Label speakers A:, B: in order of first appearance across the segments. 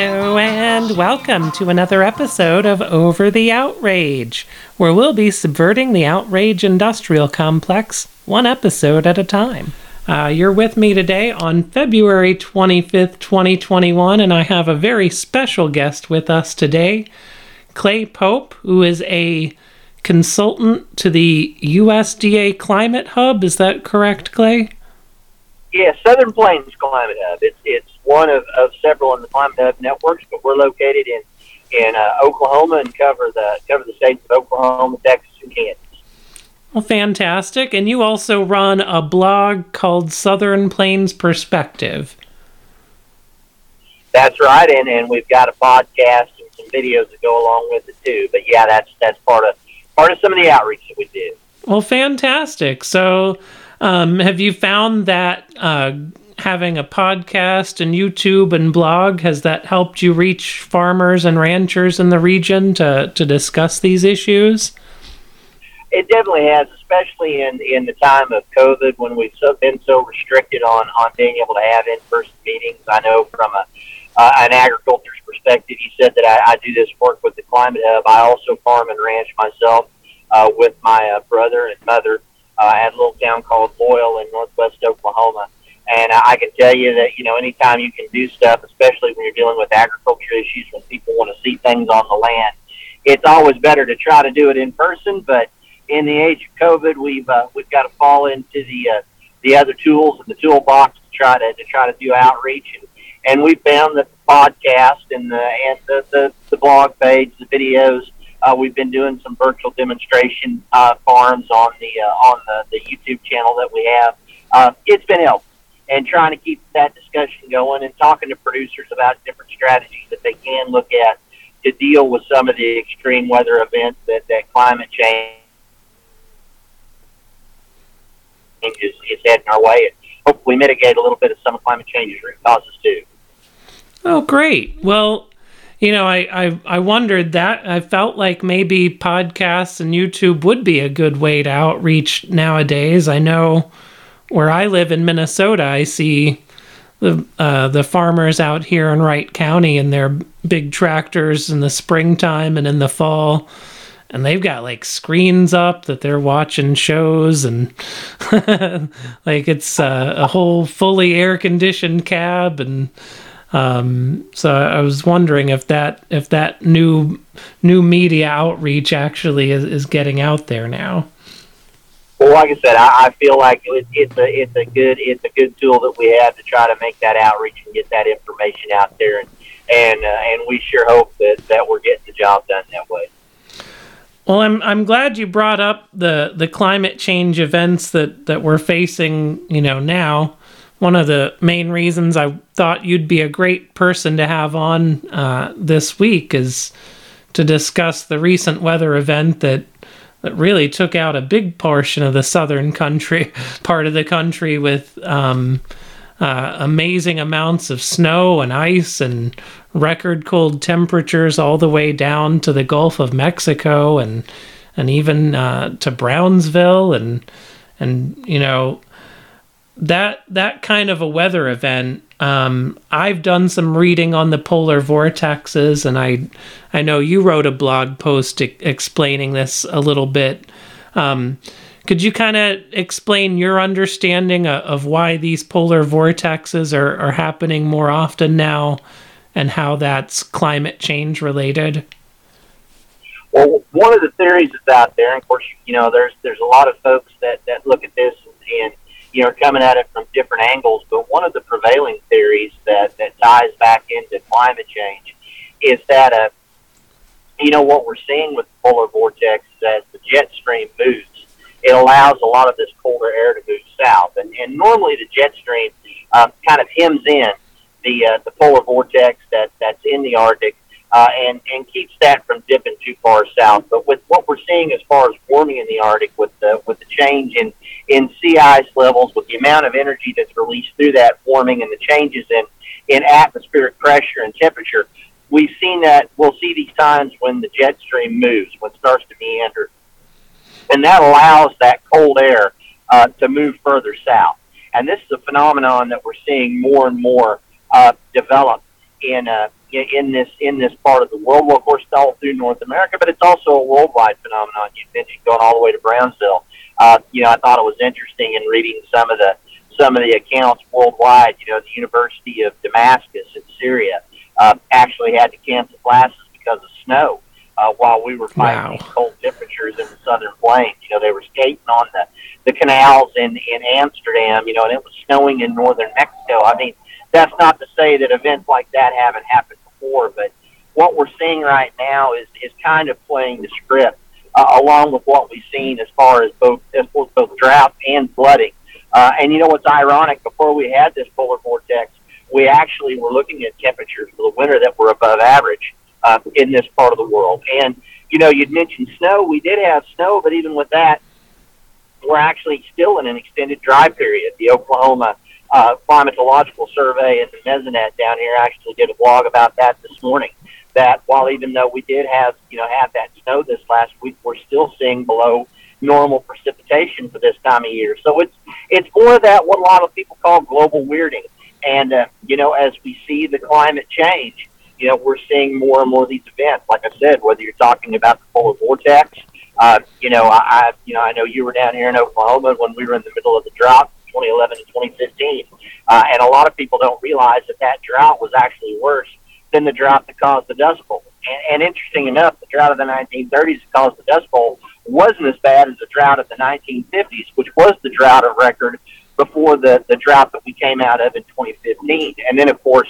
A: Hello, and welcome to another episode of Over the Outrage, where we'll be subverting the outrage industrial complex one episode at a time. Uh, you're with me today on February 25th, 2021, and I have a very special guest with us today, Clay Pope, who is a consultant to the USDA Climate Hub. Is that correct, Clay?
B: Yeah, Southern Plains Climate Hub. It's it's one of, of several in the Climate Hub networks, but we're located in in uh, Oklahoma and cover the cover the states of Oklahoma, Texas, and Kansas.
A: Well, fantastic! And you also run a blog called Southern Plains Perspective.
B: That's right, and, and we've got a podcast and some videos that go along with it too. But yeah, that's that's part of part of some of the outreach that we do.
A: Well, fantastic. So, um, have you found that uh, having a podcast and YouTube and blog has that helped you reach farmers and ranchers in the region to to discuss these issues?
B: It definitely has, especially in in the time of COVID when we've so, been so restricted on on being able to have in person meetings. I know from a uh, an agriculture's perspective, you said that I, I do this work with the Climate Hub. I also farm and ranch myself uh, with my uh, brother and mother uh, at a little town called Loyal in northwest Oklahoma. And I can tell you that, you know, anytime you can do stuff, especially when you're dealing with agriculture issues, when people want to see things on the land, it's always better to try to do it in person. But in the age of COVID, we've uh, we've got to fall into the uh, the other tools in the toolbox to try to to try to do outreach. And, and we found that the podcast and the and the, the, the blog page, the videos, uh, we've been doing some virtual demonstration uh, farms on the uh, on the, the YouTube channel that we have. Uh, it's been helpful and trying to keep that discussion going and talking to producers about different strategies that they can look at to deal with some of the extreme weather events that, that climate change is, is heading our way and hopefully mitigate a little bit of some of climate change's root causes too.
A: Oh, great. Well, you know, I, I, I wondered that. I felt like maybe podcasts and YouTube would be a good way to outreach nowadays. I know where I live in Minnesota, I see the uh, the farmers out here in Wright County in their big tractors in the springtime and in the fall, and they've got like screens up that they're watching shows and like it's uh, a whole fully air conditioned cab and um, so I was wondering if that if that new new media outreach actually is, is getting out there now.
B: Well, like I said, I, I feel like it, it's a it's a good it's a good tool that we have to try to make that outreach and get that information out there, and and uh, and we sure hope that that we're getting the job done that way.
A: Well, I'm I'm glad you brought up the the climate change events that that we're facing. You know now, one of the main reasons I thought you'd be a great person to have on uh, this week is to discuss the recent weather event that that really took out a big portion of the southern country, part of the country, with um, uh, amazing amounts of snow and ice and record cold temperatures all the way down to the Gulf of Mexico and and even uh, to Brownsville and and you know that that kind of a weather event um, I've done some reading on the polar vortexes, and I, I know you wrote a blog post e- explaining this a little bit. Um, could you kind of explain your understanding of, of, why these polar vortexes are, are happening more often now, and how that's climate change related?
B: Well, one of the theories that's out there, and of course, you know, there's there's a lot of folks that that look at this and you know, coming at it from different angles. But one of the prevailing theories that, that ties back into climate change is that, uh, you know, what we're seeing with the polar vortex is as the jet stream moves, it allows a lot of this colder air to move south. And, and normally the jet stream uh, kind of hems in the, uh, the polar vortex that, that's in the Arctic uh, and, and keeps that from dipping too far south. But with what we're seeing as far as warming in the Arctic, with the, with the change in, in sea ice levels, with the amount of energy that's released through that warming and the changes in, in atmospheric pressure and temperature, we've seen that, we'll see these times when the jet stream moves, when it starts to meander. And that allows that cold air uh, to move further south. And this is a phenomenon that we're seeing more and more uh, develop in uh, in this in this part of the world. Well, of course, all through North America, but it's also a worldwide phenomenon. You mentioned going all the way to Brownsville. Uh, you know, I thought it was interesting in reading some of the some of the accounts worldwide. You know, the University of Damascus in Syria uh, actually had to cancel classes because of snow uh, while we were fighting
A: Wow.
B: these cold temperatures in the southern plains. You know, they were skating on the the canals in in Amsterdam. You know, and it was snowing in northern Mexico. I mean, that's not to say that events like that haven't happened before, but what we're seeing right now is is kind of playing the script uh, along with what we've seen as far as both as both, both drought and flooding. Uh, and you know what's ironic? Before we had this polar vortex, we actually were looking at temperatures for the winter that were above average uh, in this part of the world. And you know, you'd mentioned snow. We did have snow, but even with that, we're actually still in an extended dry period. The Oklahoma uh, Climatological Survey and the Mesonet down here actually did a blog about that this morning. That while even though we did have you know have that snow this last week, we're still seeing below normal precipitation for this time of year. So it's it's more of that what a lot of people call global weirding. And uh, you know, as we see the climate change, you know, we're seeing more and more of these events. Like I said, whether you're talking about the polar vortex, uh, you know, I, I you know I know you were down here in Oklahoma when we were in the middle of the drought, 2011 to 2015, uh, and a lot of people don't realize that that drought was actually worse than the drought that caused the Dust Bowl. And, and interesting enough, the drought of the 1930s that caused the Dust Bowl wasn't as bad as the drought of the 1950s, which was the drought of record before the, the drought that we came out of in 2015. And then, of course,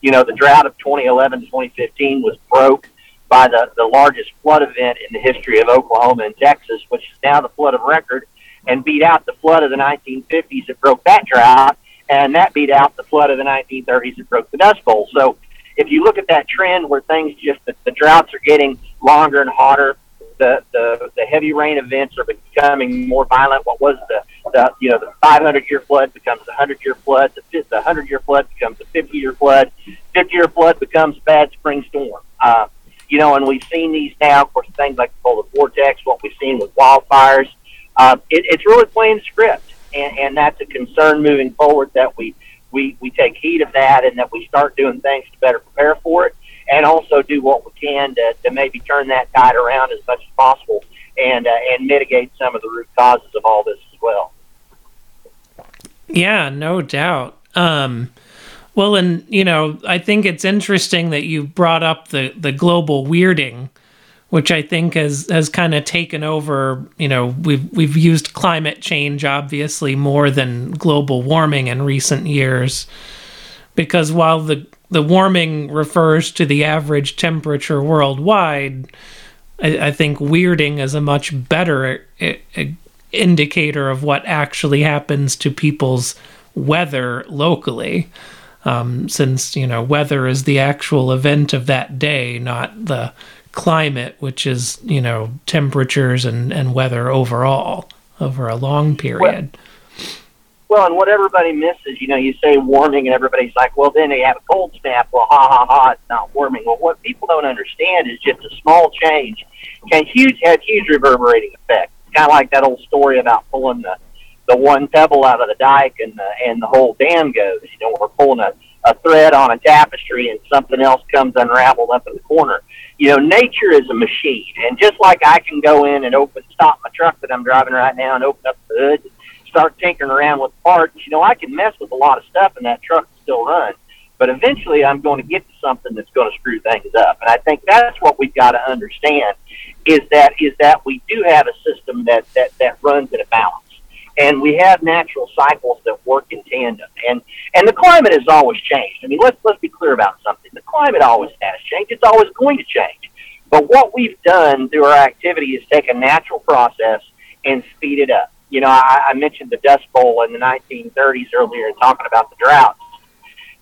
B: you know, the drought of 2011 to 2015 was broke by the, the largest flood event in the history of Oklahoma and Texas, which is now the flood of record, and beat out the flood of the 1950s that broke that drought, and that beat out the flood of the 1930s that broke the Dust Bowl. So if you look at that trend where things just, the, the droughts are getting longer and hotter, the, the, the heavy rain events are becoming more violent. What was the, the you know the 500 year flood becomes a 100 year flood. The, the 100 year flood becomes a 50 year flood. 50 year flood becomes a bad spring storm. Uh, you know, and we've seen these now. Of course, things like the polar vortex, what we've seen with wildfires. Uh, it, it's really playing script, and, and that's a concern moving forward that we, we we take heed of that, and that we start doing things to better prepare for it and also do what we can to, to maybe turn that tide around as much as possible and uh, and mitigate some of the root causes of all this as well.
A: Yeah, no doubt. Um, well, and you know, I think it's interesting that you brought up the the global weirding, which I think has has kind of taken over. You know, we've we've used climate change obviously more than global warming in recent years, because while the the warming refers to the average temperature worldwide, I, I think weirding is a much better i- i- indicator of what actually happens to people's weather locally. Um, since you know weather is the actual event of that day, not the climate, which is you know temperatures and, and weather overall over a long period.
B: Well, and what everybody misses, you know, you say warming, and everybody's like, well, then they have a cold snap. Well, ha ha ha, it's not warming. Well, what people don't understand is just a small change can huge have huge reverberating effect. Kind of like that old story about pulling the the one pebble out of the dike and the and the whole dam goes. You know, we're pulling a, a thread on a tapestry and something else comes unraveled up in the corner. You know, nature is a machine, and just like I can go in and open stop my truck that I'm driving right now and open up the hood, and start tinkering around with parts. You know, I can mess with a lot of stuff and that truck still run. But eventually, I'm going to get to something that's going to screw things up, and I think that's what we've got to understand is that is that we do have a system that that that runs in a balance and we have natural cycles that work in tandem. And and the climate has always changed. I mean, let's let's be clear about something. The climate always has changed. It's always going to change. But what we've done through our activity is take a natural process and speed it up. You know, I, I mentioned the Dust Bowl in the 1930s earlier, and talking about the droughts.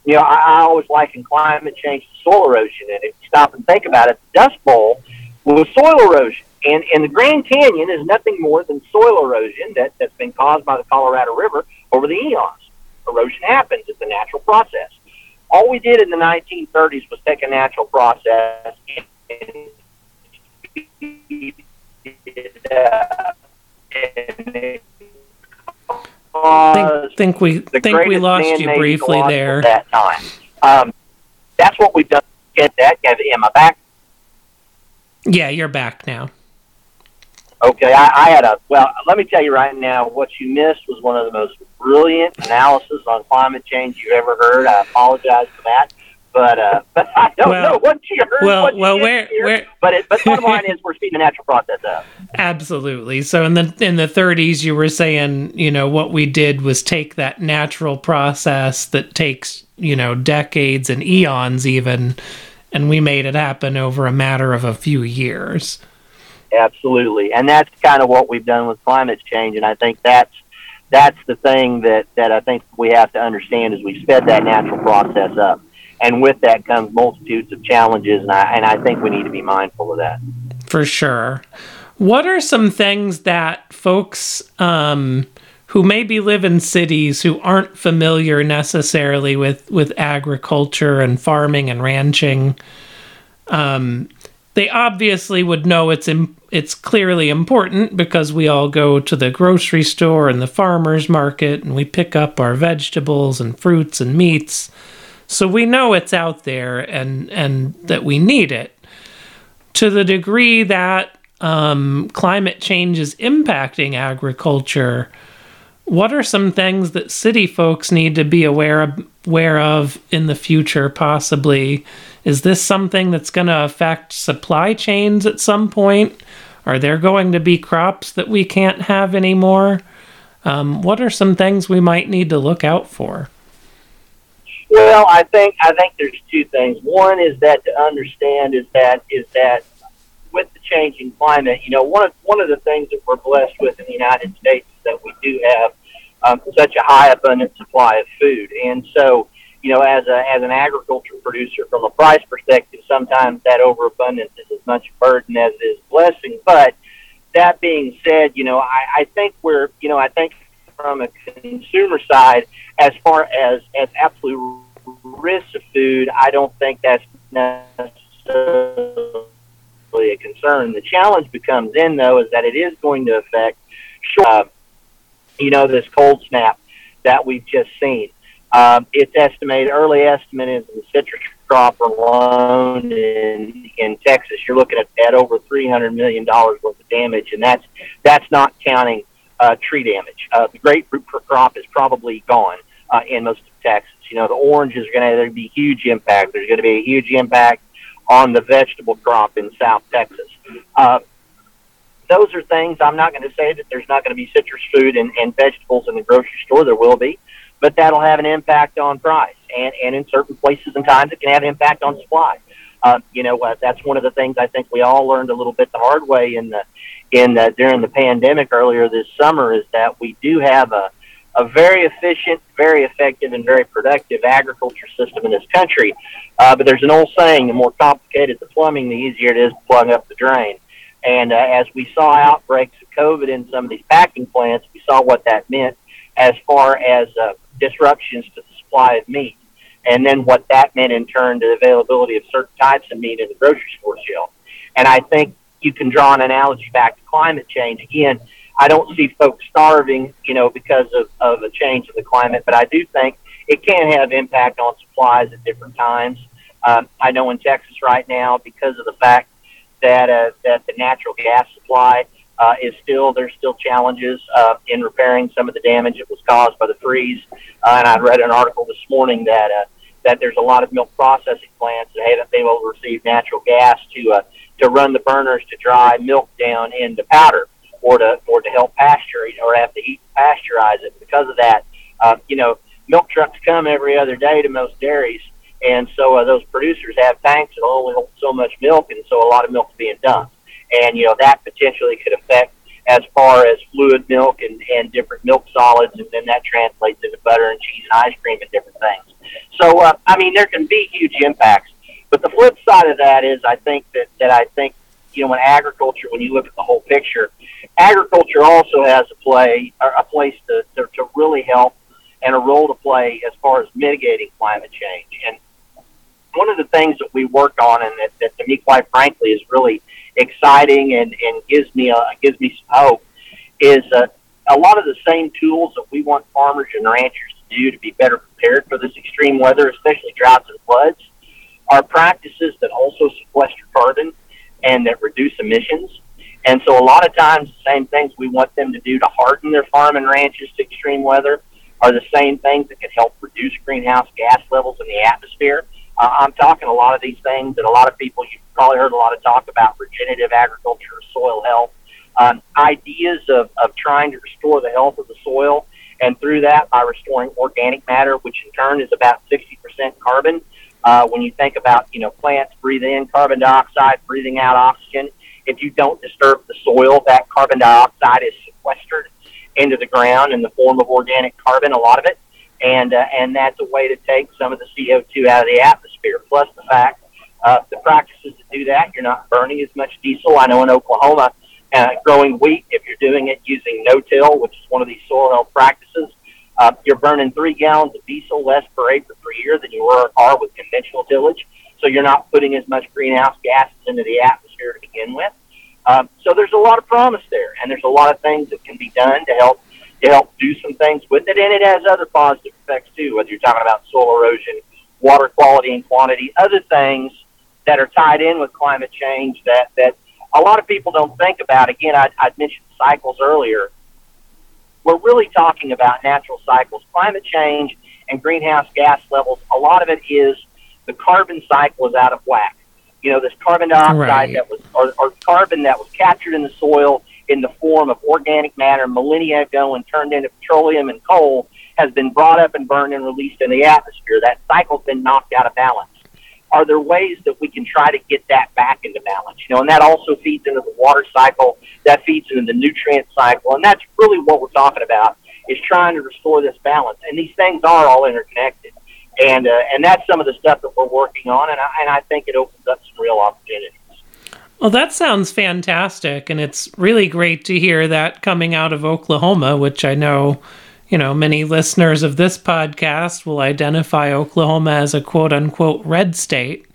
B: You know, I, I always liken climate change to soil erosion, and if you stop and think about it, the Dust Bowl was soil erosion. And, and the Grand Canyon is nothing more than soil erosion that, that's been caused by the Colorado River over the eons. Erosion happens, it's a natural process. All we did in the 1930s was take a natural process and speed. And
A: I think, think we think we lost you briefly there.
B: That time, um, that's what we've done. have, am I back?
A: Yeah, you're back now.
B: Okay, I, I had a well. Let me tell you right now, what you missed was one of the most brilliant analysis on climate change you've ever heard. I apologize for that, but uh, but I don't well, know what you heard.
A: Well,
B: you
A: well, where,
B: hear,
A: where?
B: But it, but bottom line is, we're speeding the natural process up.
A: Absolutely. So in the in the 30s, you were saying, you know, what we did was take that natural process that takes, you know, decades and eons even, and we made it happen over a matter of a few years.
B: Absolutely, and that's kind of what we've done with climate change, and I think that's that's the thing that that I think we have to understand is we've sped that natural process up, and with that comes multitudes of challenges, and I and I think we need to be mindful of that.
A: For sure. What are some things that folks um, who maybe live in cities who aren't familiar necessarily with with agriculture and farming and ranching? Um, they obviously would know it's Im- it's clearly important because we all go to the grocery store and the farmers market and we pick up our vegetables and fruits and meats. So we know it's out there and and that we need it. To the degree that um, climate change is impacting agriculture, what are some things that city folks need to be aware of, aware of in the future possibly is this something that's going to affect supply chains at some point? Are there going to be crops that we can't have anymore? Um, what are some things we might need to look out for?
B: Well i think i think there's two things. One is that to understand is that is that with the changing climate you know one of one of the things that we're blessed with in the united states is that we do have um, such a high abundant supply of food. And so, you know, as a as an agriculture producer, from a price perspective, sometimes that overabundance is as much a burden as it is a blessing. But that being said, you know, I, I think we're, you know, I think from a consumer side, as far as as absolute risks of food, I don't think that's necessarily a concern. The challenge becomes in though is that it is going to affect. Uh, you know, this cold snap that we've just seen. Um, it's estimated, early estimate is the citrus crop alone in, in Texas, you're looking at, at over $300 million worth of damage, and that's, that's not counting uh, tree damage. Uh, the grapefruit crop is probably gone uh, in most of Texas. You know, the oranges are going to be huge impact. There's going to be a huge impact on the vegetable crop in South Texas. Uh, those are things I'm not going to say that there's not going to be citrus food and, and vegetables in the grocery store. There will be, but that'll have an impact on price, and and in certain places and times it can have an impact on supply. Uh, you know, uh, that's one of the things I think we all learned a little bit the hard way in the in the, during the pandemic earlier this summer is that we do have a a very efficient, very effective, and very productive agriculture system in this country. Uh, but there's an old saying: the more complicated the plumbing, the easier it is to plug up the drain. And uh, as we saw outbreaks of COVID in some of these packing plants, we saw what that meant as far as uh, disruptions to the supply of meat. And then what that meant in turn to the availability of certain types of meat in the grocery store shelf. And I think you can draw an analogy back to climate change. Again, I don't see folks starving, you know, because of, of a change of the climate, but I do think it can have impact on supplies at different times. Um, I know in Texas right now, because of the fact that uh, that the natural gas supply uh, is still there's still challenges uh, in repairing some of the damage that was caused by the freeze. Uh, and I read an article this morning that uh, that there's a lot of milk processing plants that haven't been able to receive natural gas to uh, to run the burners to dry milk down into powder or to or to help pasture or have to heat pasteurize it. Because of that, uh, you know, milk trucks come every other day to most dairies and so uh, those producers have tanks that only hold so much milk, and so a lot of milk is being dumped. And you know that potentially could affect as far as fluid milk and, and different milk solids, and then that translates into butter and cheese and ice cream and different things. So uh, I mean, there can be huge impacts. But the flip side of that is, I think that that I think you know, in agriculture, when you look at the whole picture, agriculture also has a play or a place to, to, to really help and a role to play as far as mitigating climate change. And one of the things that we work on, and that, that to me, quite frankly, is really exciting and, and gives me a, gives me some hope, is uh, a lot of the same tools that we want farmers and ranchers to do to be better prepared for this extreme weather, especially droughts and floods. are practices that also sequester carbon and that reduce emissions. And so a lot of times the same things we want them to do to harden their farm and ranches to extreme weather are the same things that can help reduce greenhouse gas levels in the atmosphere. Uh, I'm talking a lot of these things that a lot of people, you've probably heard a lot of talk about regenerative agriculture, soil health, um, ideas of, of trying to restore the health of the soil, and through that by restoring organic matter, which in turn is about 60% carbon. Uh, when you think about, you know, plants breathe in carbon dioxide, breathing out oxygen, if you don't disturb the soil, that carbon dioxide is sequestered into the ground in the form of organic carbon, a lot of it, and uh, and that's a way to take some of the CO2 out of the atmosphere. Plus the fact uh, the practices to do that, you're not burning as much diesel. I know in Oklahoma, uh, growing wheat, if you're doing it using no-till, which is one of these soil health practices, uh, you're burning three gallons of diesel less per acre per year than you were are with conventional tillage. So you're not putting as much greenhouse gases into the atmosphere to begin with. Um, so there's a lot of promise there, and there's a lot of things that can be done to help to help do some things with it, and it has other positive effects too. Whether you're talking about soil erosion, water quality and quantity, other things that are tied in with climate change that that a lot of people don't think about. Again, I, I mentioned cycles earlier. We're really talking about natural cycles, climate change, and greenhouse gas levels. A lot of it is the carbon cycle is out of whack you know, this carbon dioxide right. that was, or, or carbon that was captured in the soil in the form of organic matter millennia ago and turned into petroleum and coal has been brought up and burned and released in the atmosphere. That cycle's been knocked out of balance. Are there ways that we can try to get that back into balance? You know, and that also feeds into the water cycle, that feeds into the nutrient cycle, and that's really what we're talking about is trying to restore this balance. And these things are all interconnected and uh, and that's some of the stuff that we're working on, and I, and I think it opens up some real opportunities.
A: Well, that sounds fantastic, and it's really great to hear that coming out of Oklahoma, which I know, you know, many listeners of this podcast will identify Oklahoma as a quote unquote red state.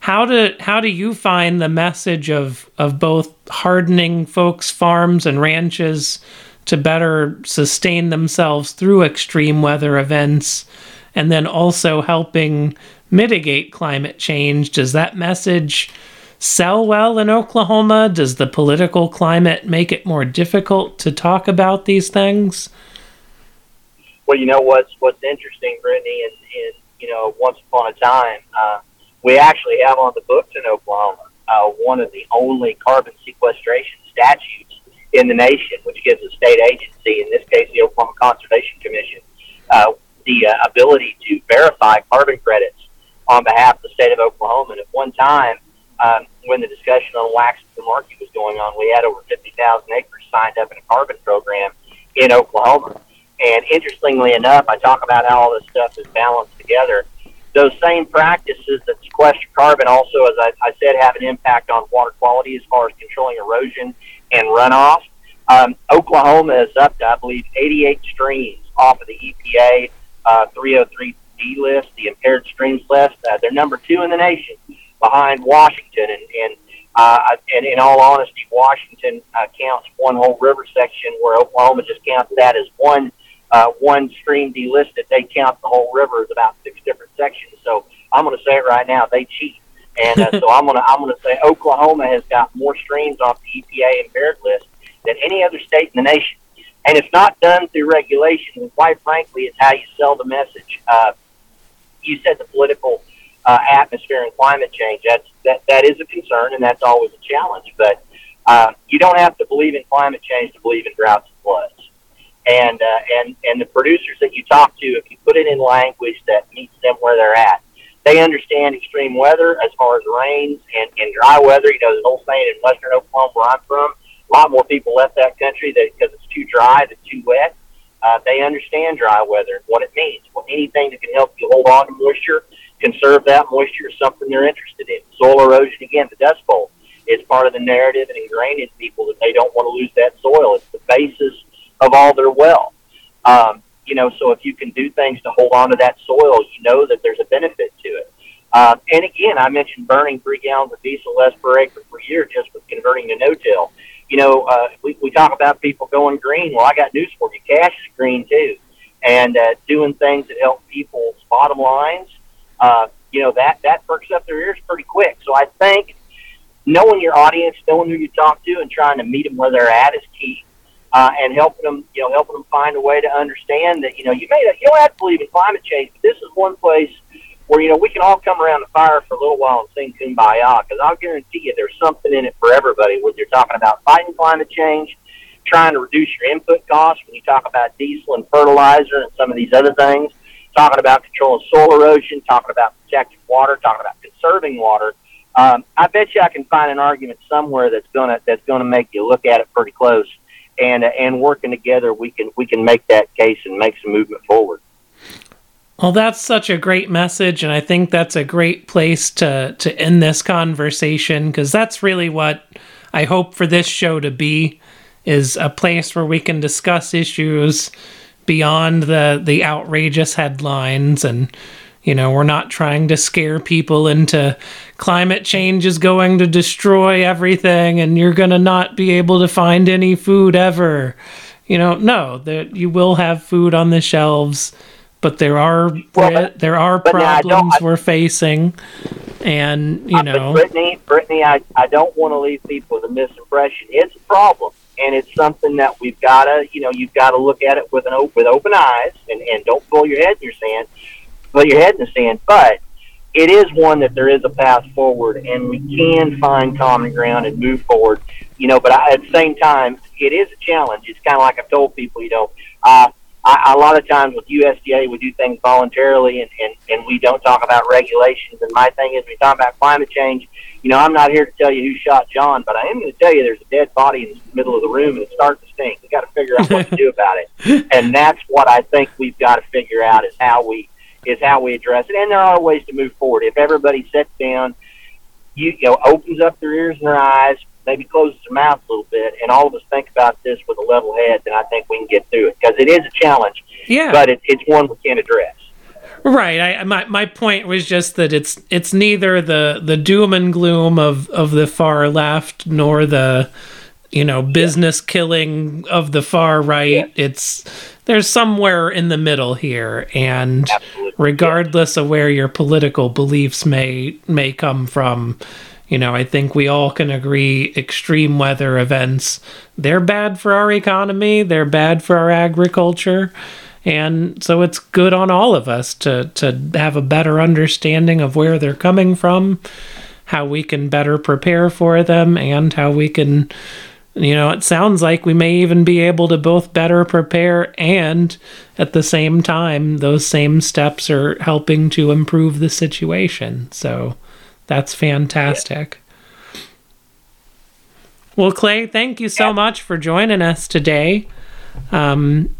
A: How do how do you find the message of of both hardening folks' farms and ranches to better sustain themselves through extreme weather events? and then also helping mitigate climate change. Does that message sell well in Oklahoma? Does the political climate make it more difficult to talk about these things?
B: Well, you know what's what's interesting, Brittany, and, you know, once upon a time, uh, we actually have on the books in Oklahoma uh, one of the only carbon sequestration statutes in the nation, which gives a state agency, in this case the Oklahoma Conservation Commission, uh, the uh, ability to verify carbon credits on behalf of the state of Oklahoma. And at one time, um, when the discussion on wax the market was going on, we had over 50,000 acres signed up in a carbon program in Oklahoma. And interestingly enough, I talk about how all this stuff is balanced together. Those same practices that sequester carbon also, as I, I said, have an impact on water quality as far as controlling erosion and runoff. Um, Oklahoma is up to, I believe, 88 streams off of the EPA uh, 303D list, the impaired streams list. Uh, they're number two in the nation behind Washington. And, and, uh, and in all honesty, Washington uh, counts one whole river section where Oklahoma just counts that as one uh, one stream delisted. They count the whole river as about six different sections. So I'm going to say it right now, they cheat. And uh, so I'm going to I'm going to say Oklahoma has got more streams off the EPA impaired list than any other state in the nation. And it's not done through regulation. And quite frankly, it's how you sell the message. Uh, you said the political uh, atmosphere and climate change. That's that that is a concern, and that's always a challenge. But uh, you don't have to believe in climate change to believe in droughts and floods. And uh, and and the producers that you talk to, if you put it in language that meets them where they're at, they understand extreme weather as far as rains and, and dry weather. You know, there's an old saying in western Oklahoma where I'm from a lot more people left that country because it's too dry, it's too wet. Uh, they understand dry weather and what it means. Well, anything that can help you hold on to moisture, conserve that moisture is something they're interested in. Soil erosion, again, the Dust Bowl is part of the narrative and ingrained in people that they don't want to lose that soil. It's the basis of all their wealth. Um, you know, so if you can do things to hold on to that soil, you know that there's a benefit to it. Uh, and again, I mentioned burning three gallons of diesel less per acre per year just with converting to no-till you know, uh, we, we talk about people going green. Well, I got news for you. Cash is green too. And uh, doing things that help people's bottom lines, uh, you know that that perks up their ears pretty quick. So I think knowing your audience, knowing who you talk to, and trying to meet them where they're at is key. Uh, and helping them, you know, helping them find a way to understand that, you know, you may you don't have to believe in climate change, but this is one place where you know we can all come around the fire for a little while and sing kumbaya. Because I'll guarantee you, there's something in it for everybody. When you're talking about fighting climate change, trying to reduce your input costs, when you talk about diesel and fertilizer and some of these other things, talking about controlling soil erosion, talking about protecting water, talking about conserving water. Um, I bet you I can find an argument somewhere that's gonna that's gonna make you look at it pretty close, and uh, and working together, we can we can make that case and make some movement forward.
A: Well, that's such a great message, and I think that's a great place to to end this conversation because that's really what I hope for this show to be is a place where we can discuss issues beyond the the outrageous headlines and you know we're not trying to scare people into climate change is going to destroy everything and you're going to not be able to find any food ever. You know no that you will have food on the shelves but there are well, there are problems we're facing and you know.
B: Brittany. Brittany i, I don't want to leave people with a misimpression. It's a problem and it's something that we've got to, you know, you've got to look at it with an open, with open eyes, and, and don't pull your head in your sand, put your head in the sand. But it is one that there is a path forward, and we can find common ground and move forward. You know, but I, at the same time, it is a challenge. It's kind of like I've told people, you know, uh, I, a lot of times with USDA, we do things voluntarily, and, and and we don't talk about regulations. And my thing is, we talk about climate change you know, I'm not here to tell you who shot John, but I am going to tell you there's a dead body in the middle of the room and it's starting to stink. We got to figure out what to do about it, and that's what I think we've got to figure out is how we is how we address it. And there are ways to move forward. If everybody sits down, you, you know, opens up their ears and their eyes, maybe closes their mouth a little bit, and all of us think about this with a level head, then I think we can get through it because it is a challenge.
A: Yeah.
B: But it, it's one we can address.
A: Right. I, my my point was just that it's it's neither the the doom and gloom of of the far left nor the you know business yeah. killing of the far right. Yeah. It's there's somewhere in the middle here, and Absolutely. regardless yeah. of where your political beliefs may may come from. You know, I think we all can agree extreme weather events, they're bad for our economy, they're bad for our agriculture and so it's good on all of us to to have a better understanding of where they're coming from how we can better prepare for them and how we can you know it sounds like we may even be able to both better prepare and at the same time those same steps are helping to improve the situation. So that's fantastic yeah. well clay thank you so much for joining us today um,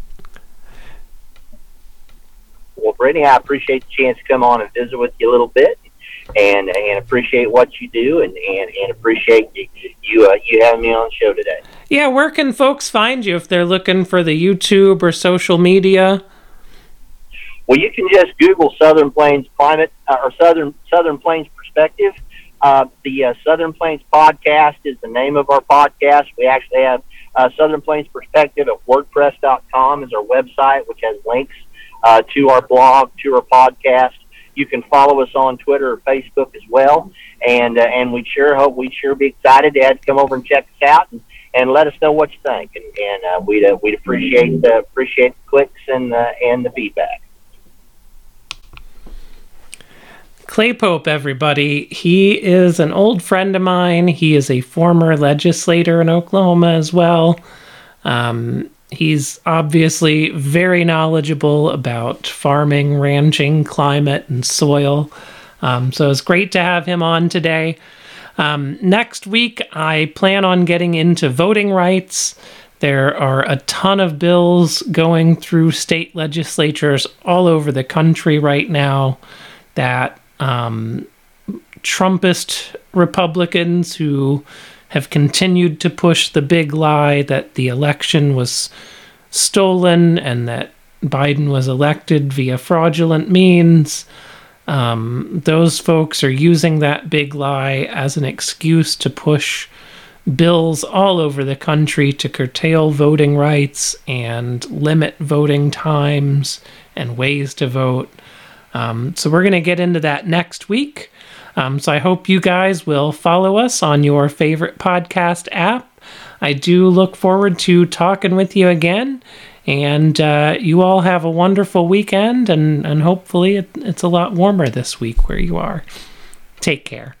B: well, Brittany, I appreciate the chance to come on and visit with you a little bit, and and appreciate what you do, and and, and appreciate you you, uh, you having me on the show today.
A: Yeah, where can folks find you if they're looking for the YouTube or social media?
B: Well, you can just Google Southern Plains climate uh, or Southern Southern Plains perspective. Uh, the uh, Southern Plains podcast is the name of our podcast. We actually have uh, Southern Plains Perspective at WordPress.com is our website, which has links uh, to our blog, to our podcast. You can follow us on Twitter or Facebook as well, and uh, and we sure hope we'd sure be excited to have to come over and check us out and, and let us know what you think, and, and uh, we'd we'd appreciate the appreciate the clicks and and the feedback.
A: Clay Pope, everybody. He is an old friend of mine. He is a former legislator in Oklahoma as well. Um, He's obviously very knowledgeable about farming, ranching, climate, and soil. Um, so it's great to have him on today. Um, next week, I plan on getting into voting rights. There are a ton of bills going through state legislatures all over the country right now that um, Trumpist Republicans who have continued to push the big lie that the election was stolen and that Biden was elected via fraudulent means. Um, those folks are using that big lie as an excuse to push bills all over the country to curtail voting rights and limit voting times and ways to vote. Um, so we're going to get into that next week. Um, so I hope you guys will follow us on your favorite podcast app. I do look forward to talking with you again. And uh, you all have a wonderful weekend, and, and hopefully it, it's a lot warmer this week where you are. Take care.